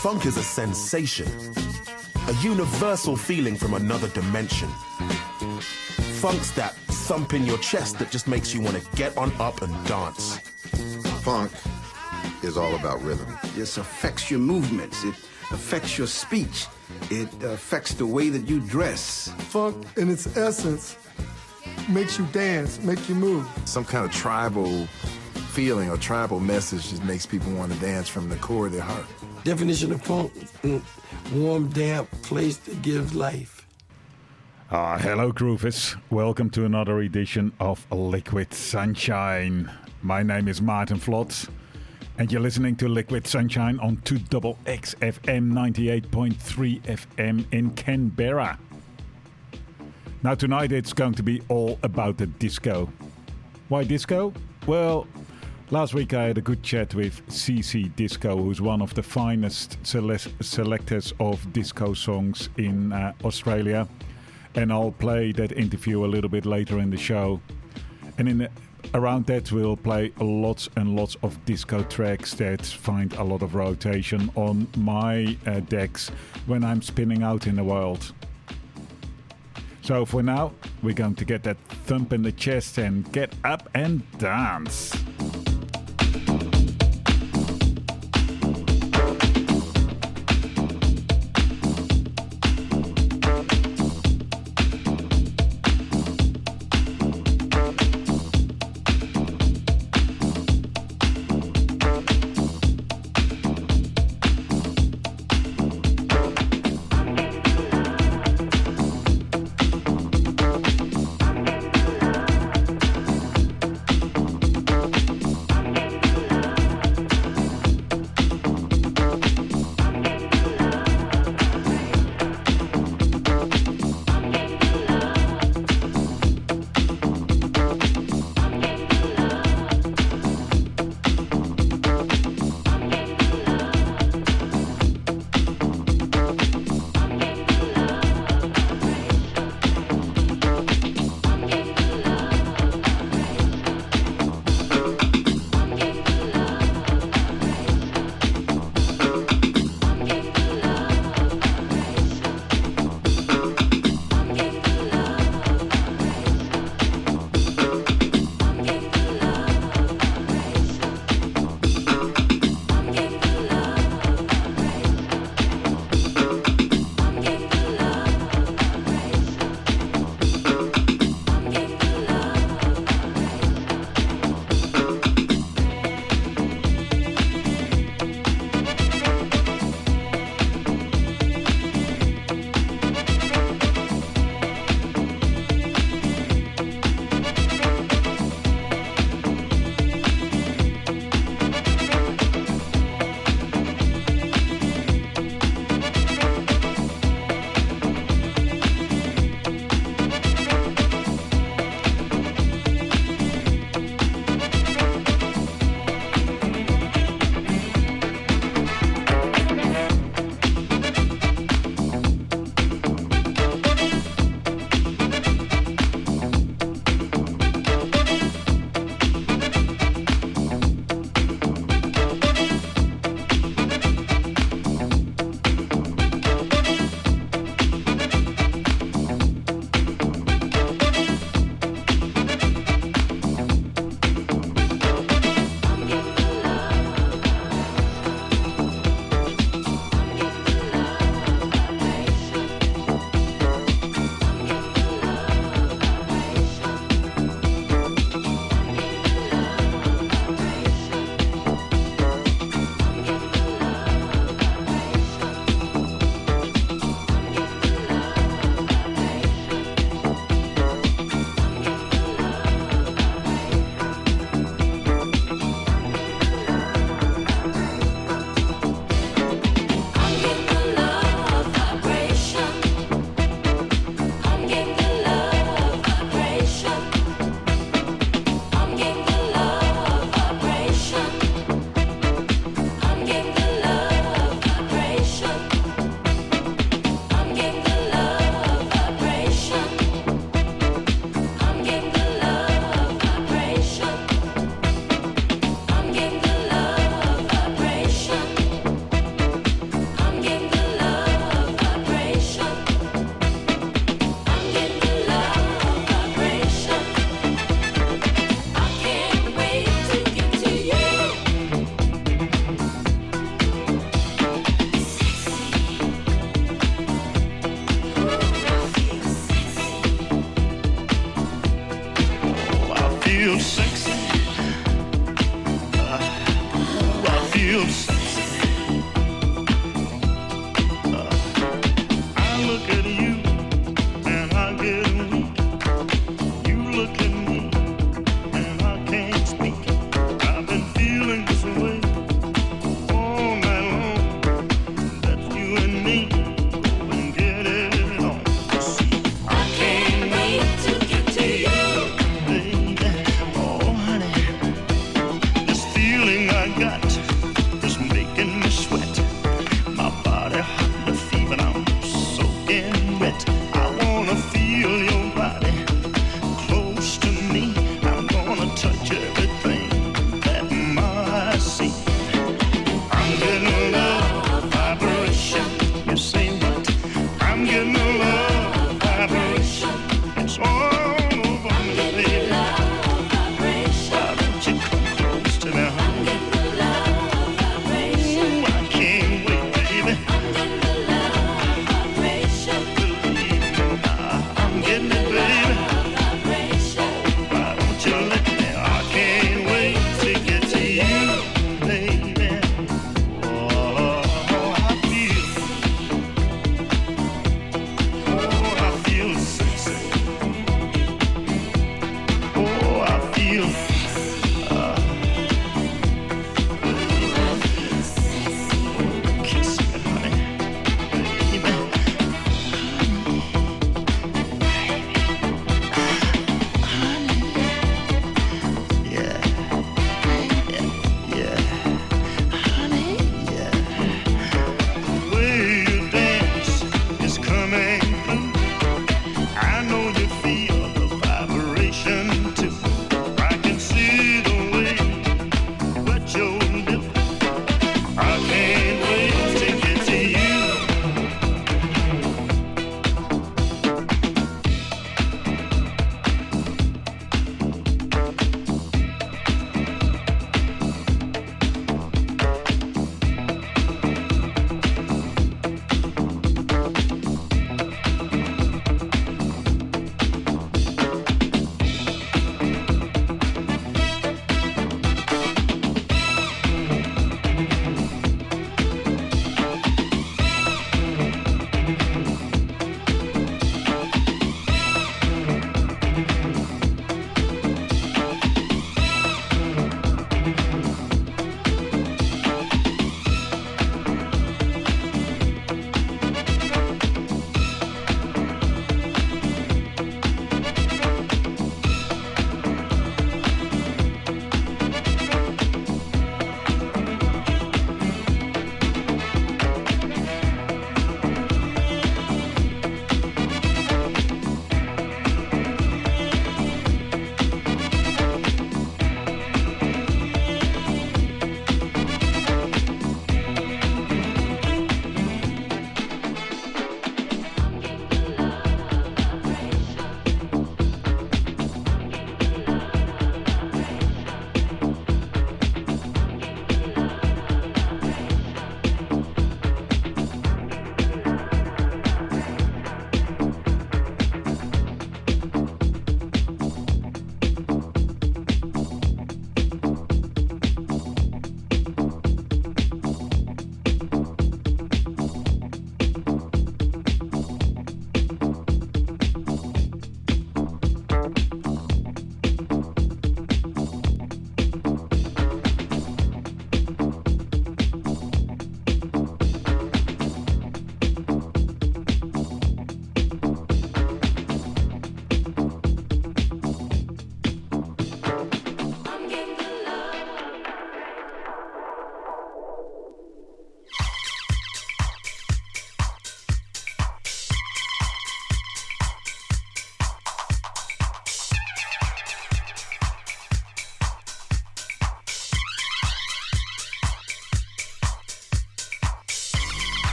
Funk is a sensation, a universal feeling from another dimension. Funk's that thump in your chest that just makes you want to get on up and dance. Funk is all about rhythm. This affects your movements. It affects your speech. It affects the way that you dress. Funk, in its essence, makes you dance, make you move. Some kind of tribal feeling or tribal message just makes people want to dance from the core of their heart. Definition of funk, mm, warm, damp place that gives life. Ah, hello, Groovers. Welcome to another edition of Liquid Sunshine. My name is Maarten Vlot, and you're listening to Liquid Sunshine on 2XX FM 98.3 FM in Canberra. Now, tonight it's going to be all about the disco. Why disco? Well, last week I had a good chat with CC Disco, who's one of the finest sele- selectors of disco songs in uh, Australia. And I'll play that interview a little bit later in the show. And in the, around that, we'll play lots and lots of disco tracks that find a lot of rotation on my uh, decks when I'm spinning out in the world. So for now, we're going to get that thump in the chest and get up and dance.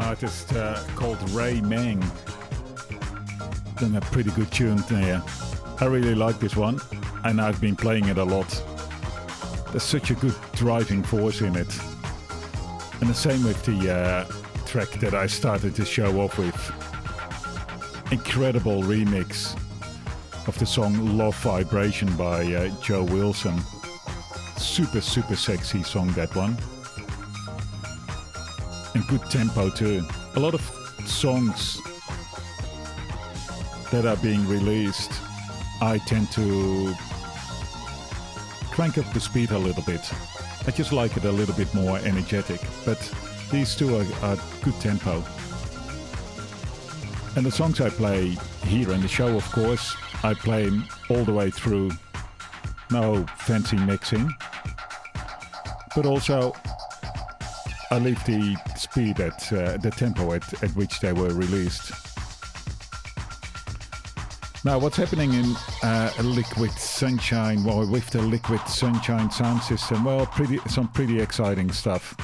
An artist uh, called Ray Meng. Done a pretty good tune there. I really like this one, and I've been playing it a lot. There's such a good driving force in it. And the same with the uh, track that I started to show off with. Incredible remix of the song Love Vibration by uh, Joe Wilson. Super, super sexy song, that one. And good tempo too. A lot of songs that are being released, I tend to crank up the speed a little bit. I just like it a little bit more energetic, but these two are, are good tempo. And the songs I play here in the show, of course, I play all the way through. No fancy mixing. But also, I leave the speed at uh, the tempo at, at which they were released. Now, what's happening in uh, Liquid Sunshine, well, with the Liquid Sunshine sound system? Well, pretty some pretty exciting stuff.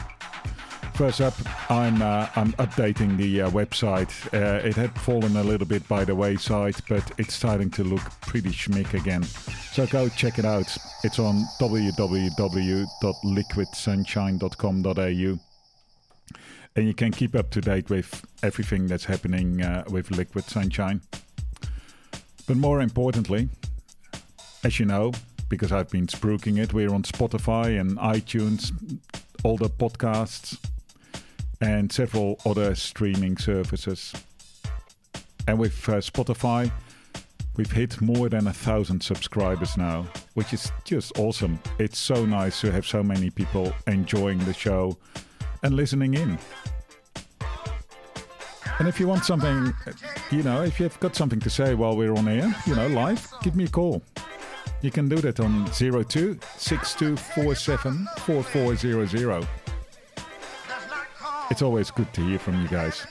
First up, I'm uh, I'm updating the uh, website. Uh, it had fallen a little bit by the wayside, but it's starting to look pretty schmick again. So go check it out. It's on www.liquidsunshine.com.au, and you can keep up to date with everything that's happening uh, with Liquid Sunshine. But more importantly, as you know, because I've been spruiking it, we're on Spotify and iTunes, all the podcasts, and several other streaming services. And with uh, Spotify, we've hit more than a thousand subscribers now, which is just awesome. It's so nice to have so many people enjoying the show and listening in. And if you want something, you know, if you've got something to say while we're on air, you know, live, give me a call. You can do that on 02 6247 4400. It's always good to hear from you guys.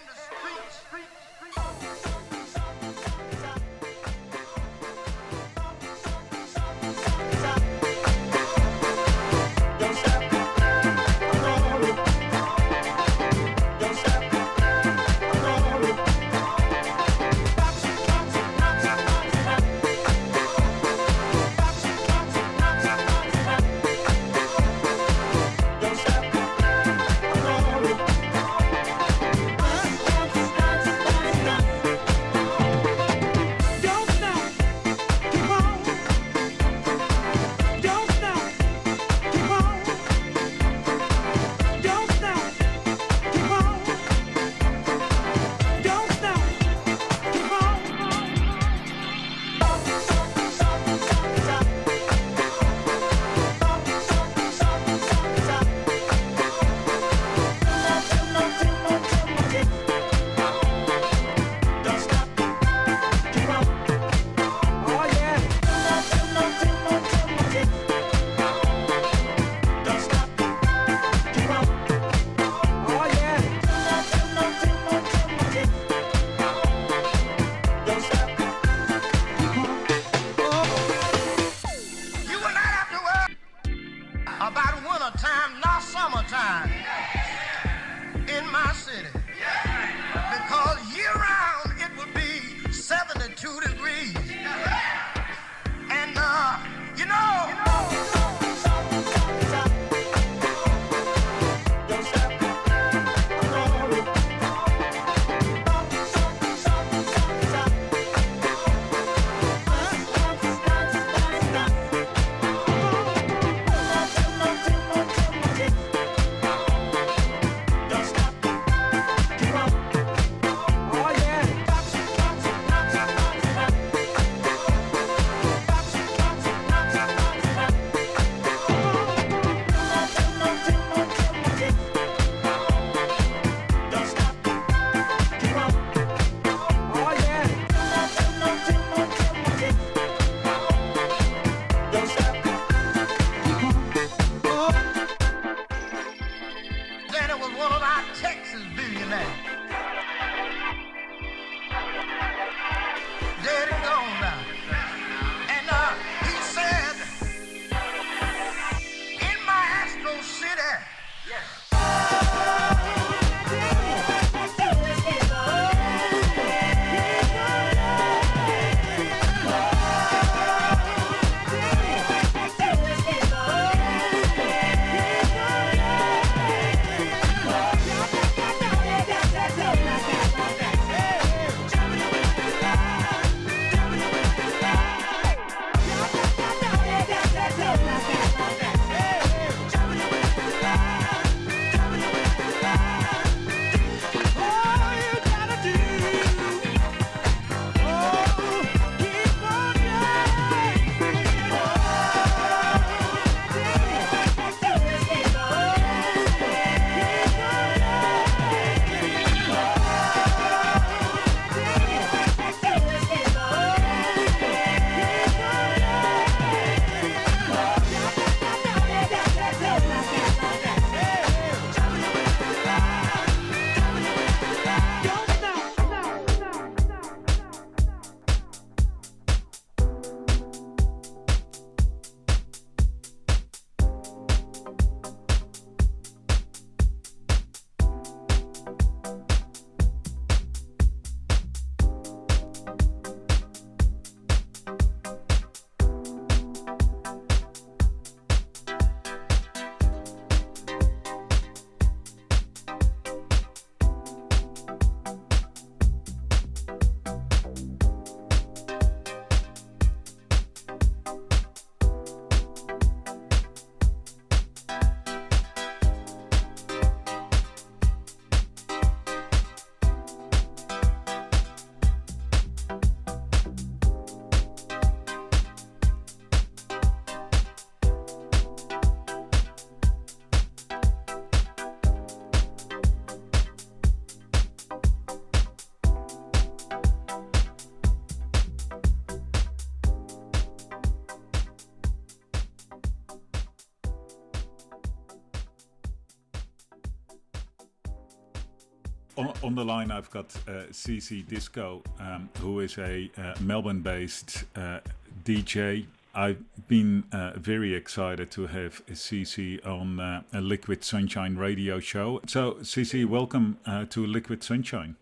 On, on the line, I've got uh, CC Disco, um, who is a uh, Melbourne based uh, DJ. I've been uh, very excited to have CC on uh, a Liquid Sunshine radio show. So, CC, welcome uh, to Liquid Sunshine.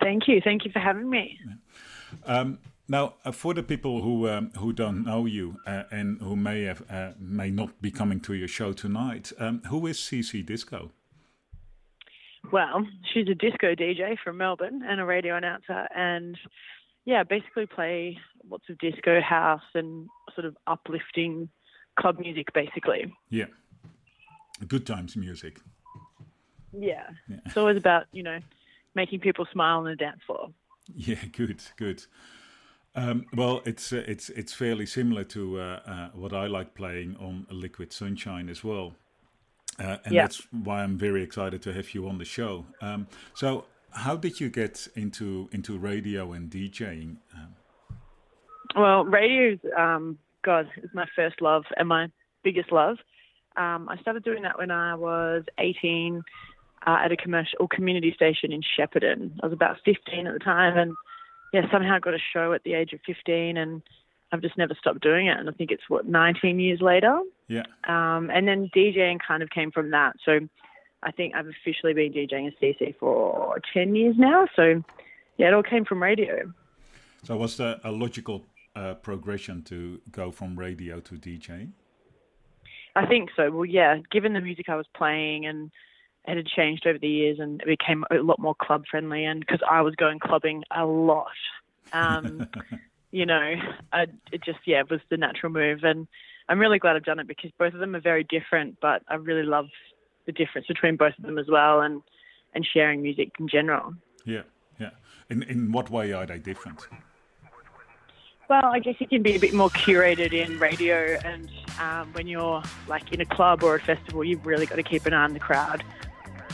Thank you. Thank you for having me. Um, now, uh, for the people who um, who don't know you uh, and who may have uh, may not be coming to your show tonight, um, who is CC Disco? Well, she's a disco DJ from Melbourne and a radio announcer, and yeah, basically play lots of disco house and sort of uplifting club music, basically. Yeah, good times music. Yeah, yeah. it's always about you know making people smile on the dance floor. Yeah, good, good. Um, well, it's uh, it's it's fairly similar to uh, uh, what I like playing on Liquid Sunshine as well, uh, and yeah. that's why I'm very excited to have you on the show. Um, so, how did you get into into radio and DJing? Um, well, radio, um, God, is my first love and my biggest love. Um, I started doing that when I was 18 uh, at a commercial community station in Shepparton. I was about 15 at the time, and yeah, somehow got a show at the age of 15, and I've just never stopped doing it. And I think it's what 19 years later. Yeah. Um, and then DJing kind of came from that. So I think I've officially been DJing a CC for 10 years now. So yeah, it all came from radio. So was there a logical uh, progression to go from radio to DJing? I think so. Well, yeah, given the music I was playing and it had changed over the years and it became a lot more club friendly. And because I was going clubbing a lot, um, you know, I, it just yeah it was the natural move. And I'm really glad I've done it because both of them are very different, but I really love the difference between both of them as well, and and sharing music in general. Yeah, yeah. In in what way are they different? Well, I guess you can be a bit more curated in radio, and um, when you're like in a club or a festival, you've really got to keep an eye on the crowd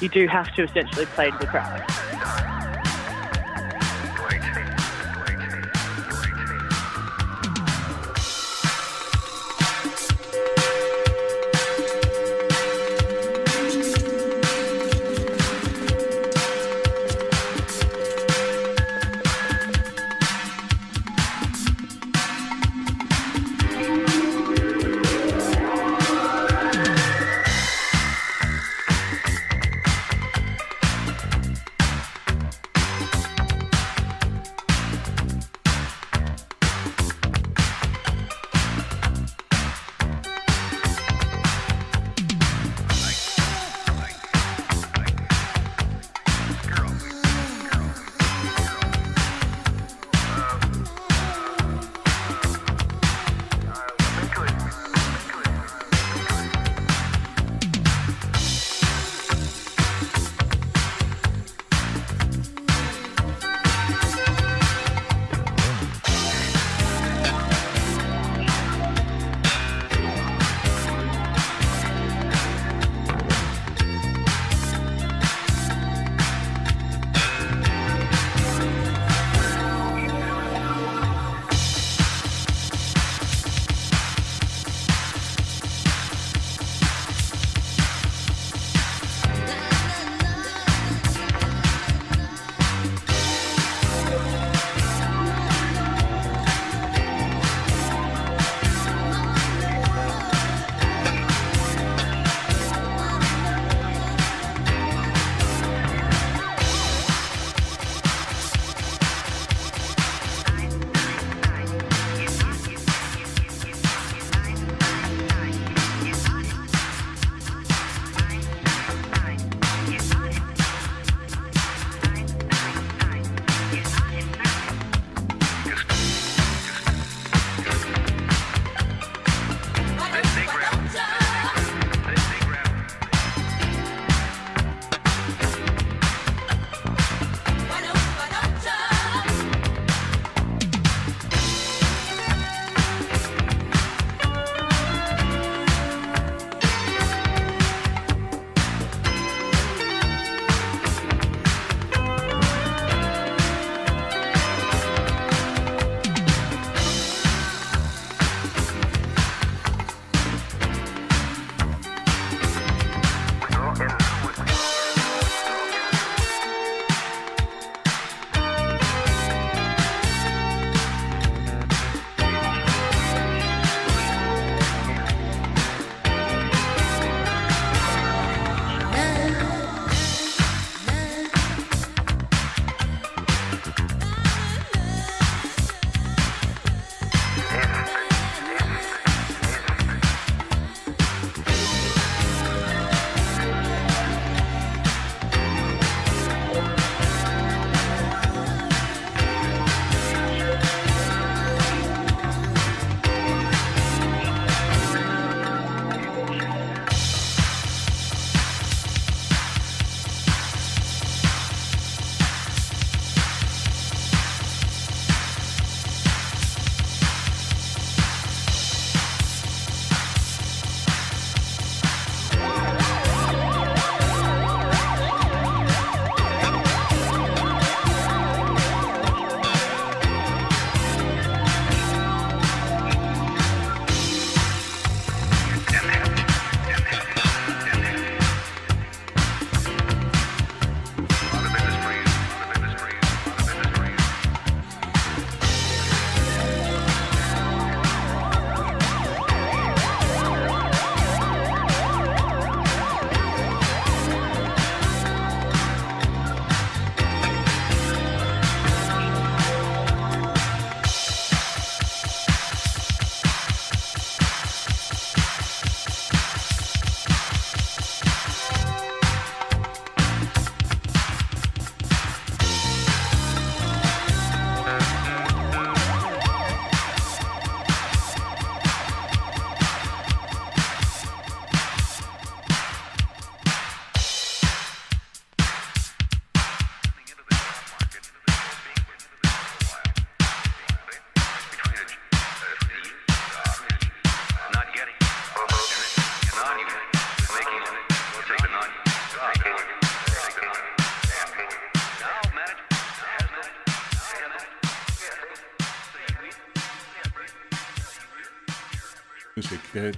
you do have to essentially play to the crowd.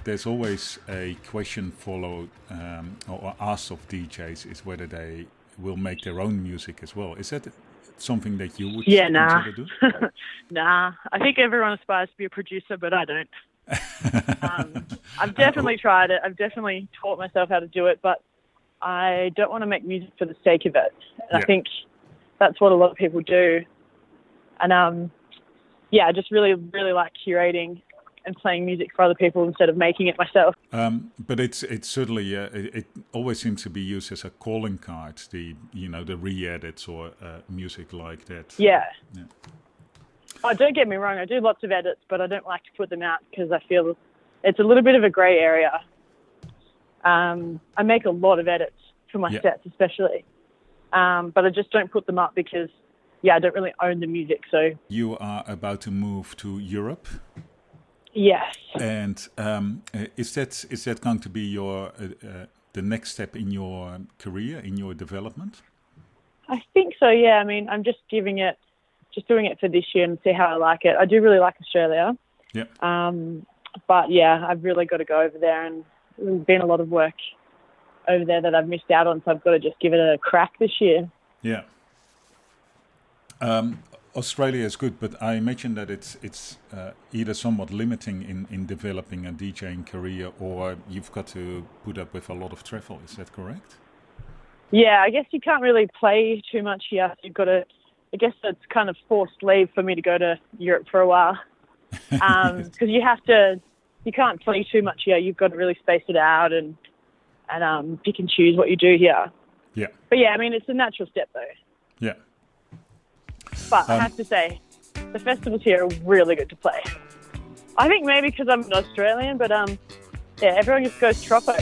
There's always a question followed um, or asked of DJs is whether they will make their own music as well. Is that something that you would Yeah, nah. nah, I think everyone aspires to be a producer, but I don't. um, I've definitely tried it. I've definitely taught myself how to do it, but I don't want to make music for the sake of it. And Yeah. I think that's what a lot of people do. And um, yeah, I just really, really like curating and playing music for other people instead of making it myself. Um, but it's it's certainly uh, it, it always seems to be used as a calling card. The you know the re-edits or uh, music like that. Yeah. Yeah. Oh, don't get me wrong. I do lots of edits, but I don't like to put them out because I feel it's a little bit of a grey area. Um, I make a lot of edits for my Yeah. sets, especially, um, but I just don't put them up because, yeah, I don't really own the music. So, You are about to move to Europe, yes, and um, is that is that going to be your uh, uh, the next step in your career in your development? I think so. Yeah, I mean, I'm just giving it, just doing it for this year and see how I like it. I do really like Australia. Yeah. Um, but yeah, I've really got to go over there, and there's been a lot of work over there that I've missed out on, so I've got to just give it a crack this year. Yeah. Um, Australia is good, but I imagine that it's it's uh, either somewhat limiting in, in developing a DJing career, or you've got to put up with a lot of travel. Is that correct? Yeah, I guess you can't really play too much here. You've got to. I guess it's kind of forced leave for me to go to Europe for a while, because you have to. You can't play too much here. You've got to really space it out and and um, pick and choose what you do here. Yeah, But yeah, I mean, it's a natural step though. yeah. But I Um, have to say, the festivals here are really good to play. I think maybe because I'm an Australian, but um, yeah, everyone just goes tropo.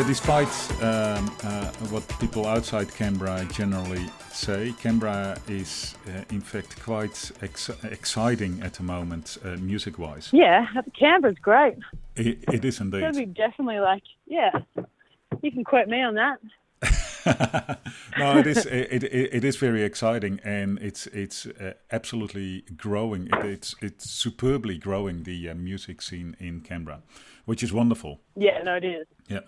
Yeah, despite um, uh, what people outside Canberra generally say, Canberra is uh, in fact quite ex- exciting at the moment, uh, music-wise. Yeah, Canberra's great. It, it is indeed. be definitely like, yeah. You can quote me on that. no, it is. It, it, it is very exciting, and it's it's uh, absolutely growing. It, it's it's superbly growing the uh, music scene in Canberra, which is wonderful. Yeah, no, it is. Yeah.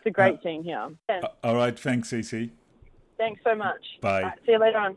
It's a great thing here. Yeah. Uh, all right. Thanks, CC. Thanks so much. Bye. Right, see you later on.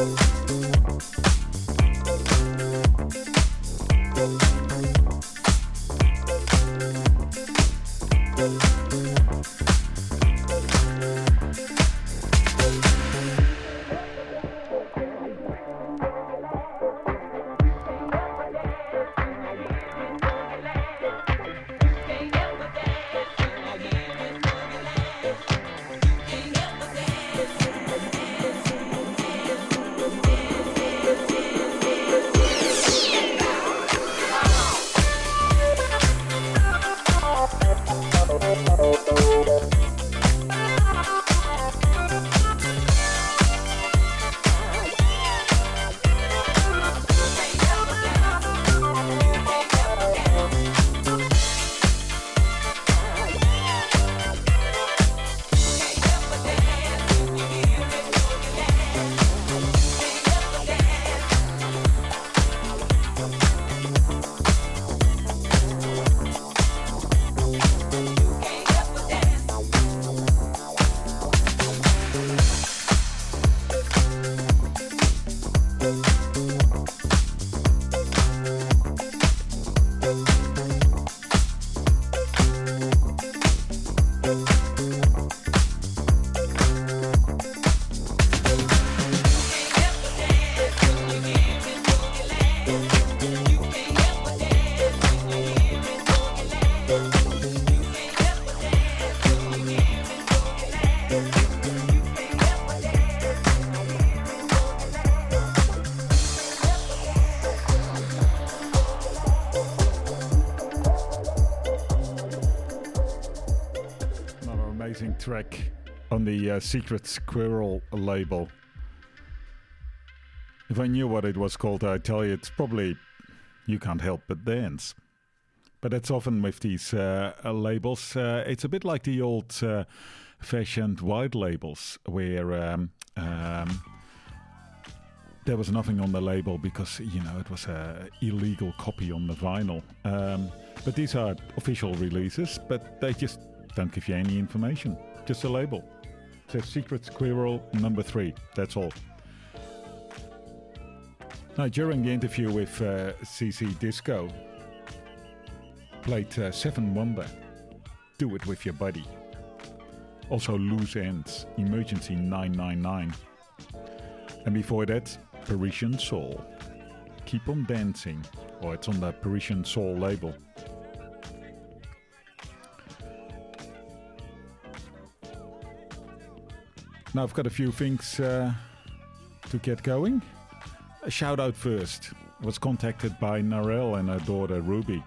you Bye. track on the uh, Secret Squirrel label. If I knew what it was called, I'd tell you it's probably You Can't Help But Dance. But it's often with these uh, uh, labels, uh, it's a bit like the old uh, fashioned white labels where um, um, there was nothing on the label because, you know, it was an illegal copy on the vinyl. Um, but these are official releases, but they just don't give you any information, just a label. It says Secret Squirrel number three, that's all. Now, during the interview with uh, CC Disco, played uh, Seven Wonder, Do It With Your Body. Also Loose Ends, Emergency 999. And before that, Parisian Soul. Keep on Dancing, or it's on the Parisian Soul label. Now I've got a few things uh, to get going. A shout out first. I was contacted by Narelle and her daughter Ruby.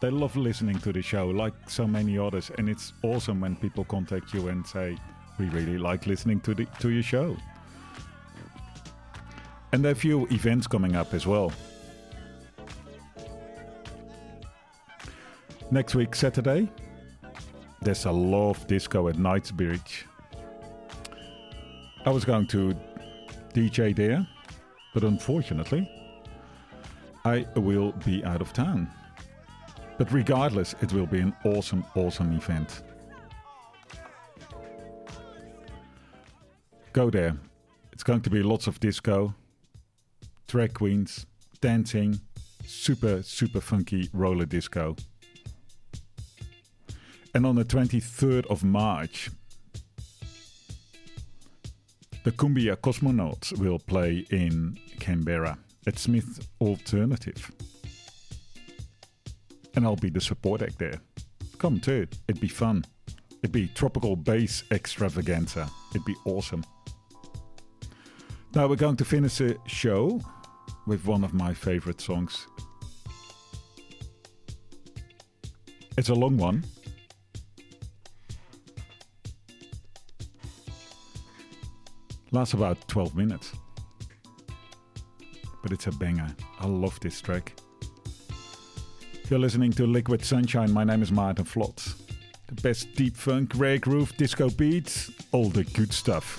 They love listening to the show, like so many others, and it's awesome when people contact you and say, "We really like listening to the to your show." And there are a few events coming up as well. Next week, Saturday, there's a Love Disco at Knightsbridge. I was going to DJ there, but unfortunately, I will be out of town. But regardless, it will be an awesome, awesome event. Go there. It's going to be lots of disco, drag queens, dancing, super, super funky roller disco. And on the 23rd of March, the Cumbia Cosmonauts will play in Canberra at Smith Alternative. And I'll be the support act there. Come too, it'd be fun. It'd be tropical bass extravaganza. It'd be awesome. Now we're going to finish the show with one of my favorite songs. It's a long one, Lasts about 12 minutes. But it's a banger. I love this track. You're listening to Liquid Sunshine. My name is Maarten Vlot. The best deep funk, rare groove, disco beats, all the good stuff.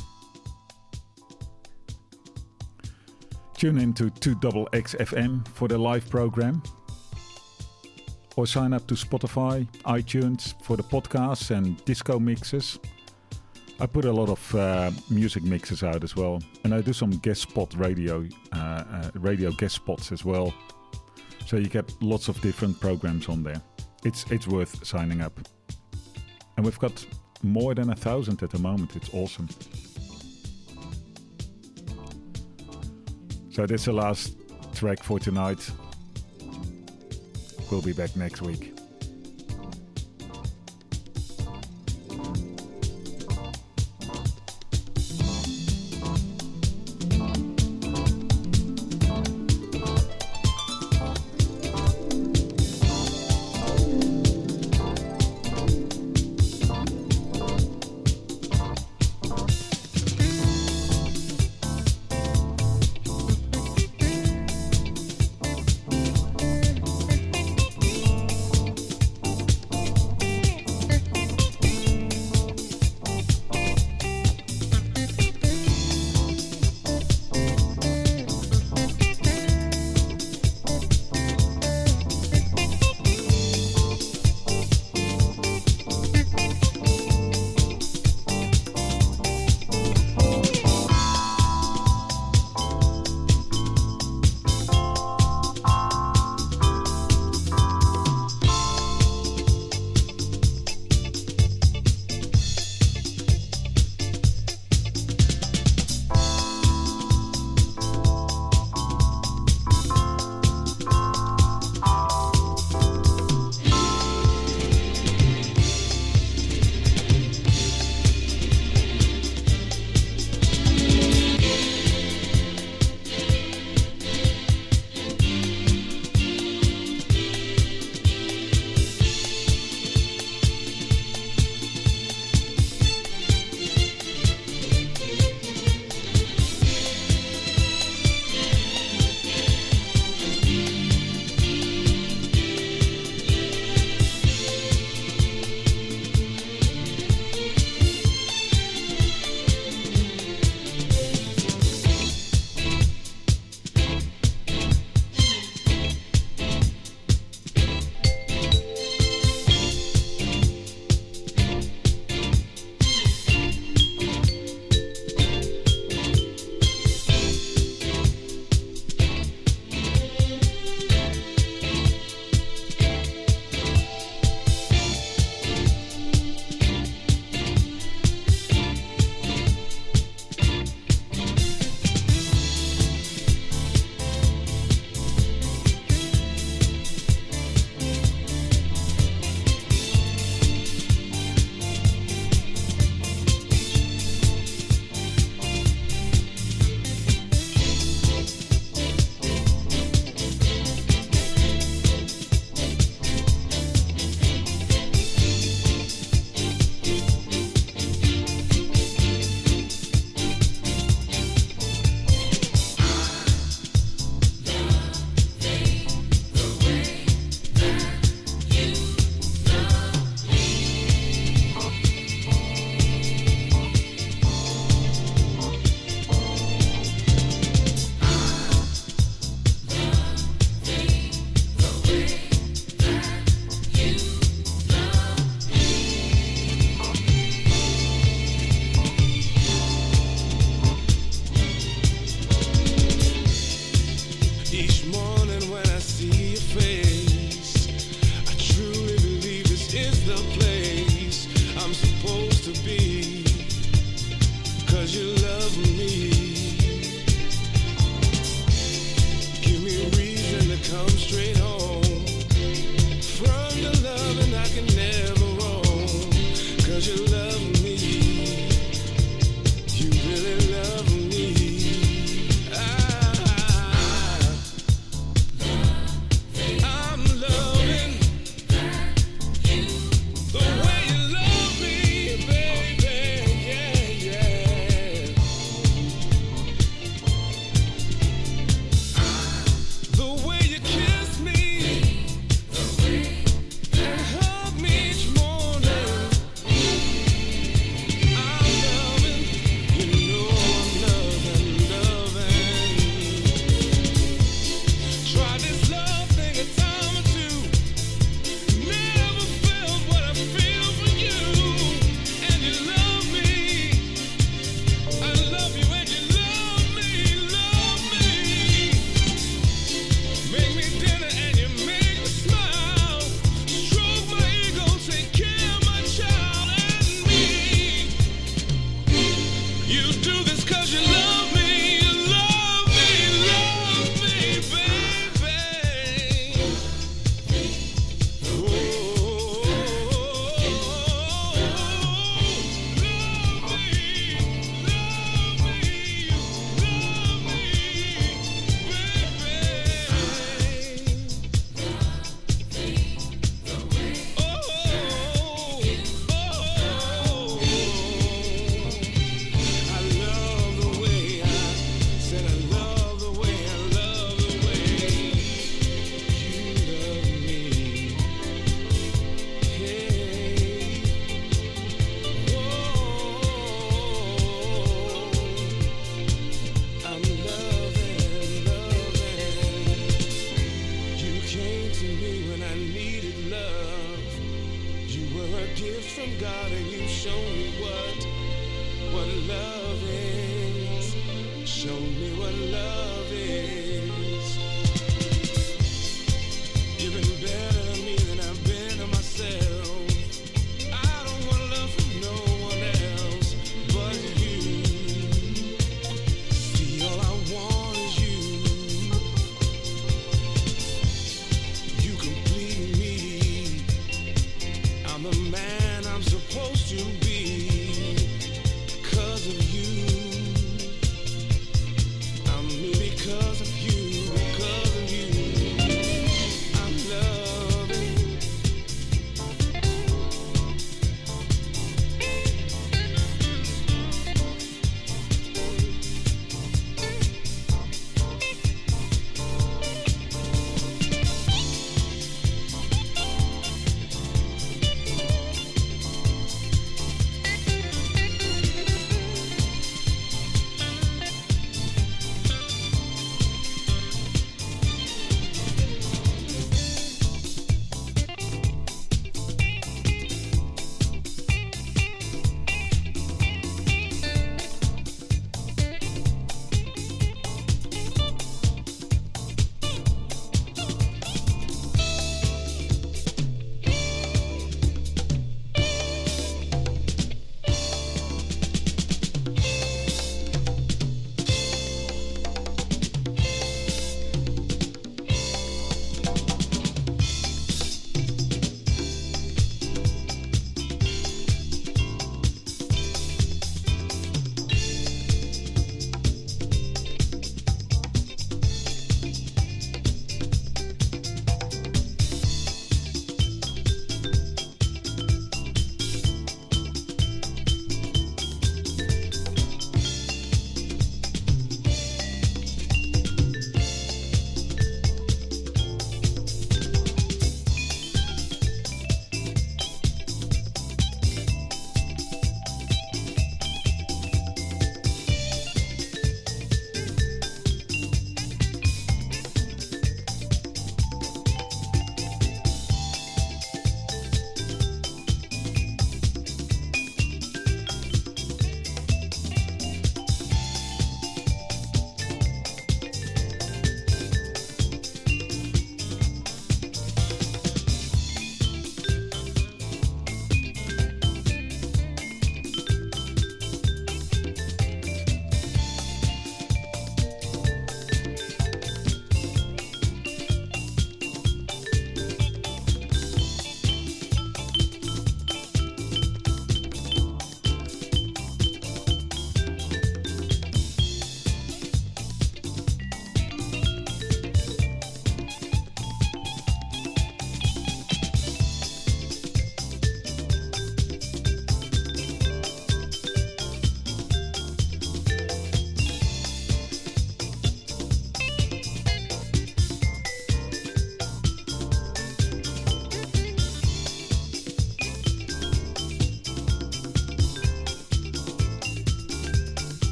Tune in to 2XXFM for the live program. Or sign up to Spotify, iTunes for the podcasts and disco mixes. I put a lot of uh, music mixes out as well, and I do some guest spot radio, uh, uh, radio guest spots as well. So you get lots of different programs on there. It's it's worth signing up, and we've got more than a thousand at the moment. It's awesome. So this is the last track for tonight. We'll be back next week.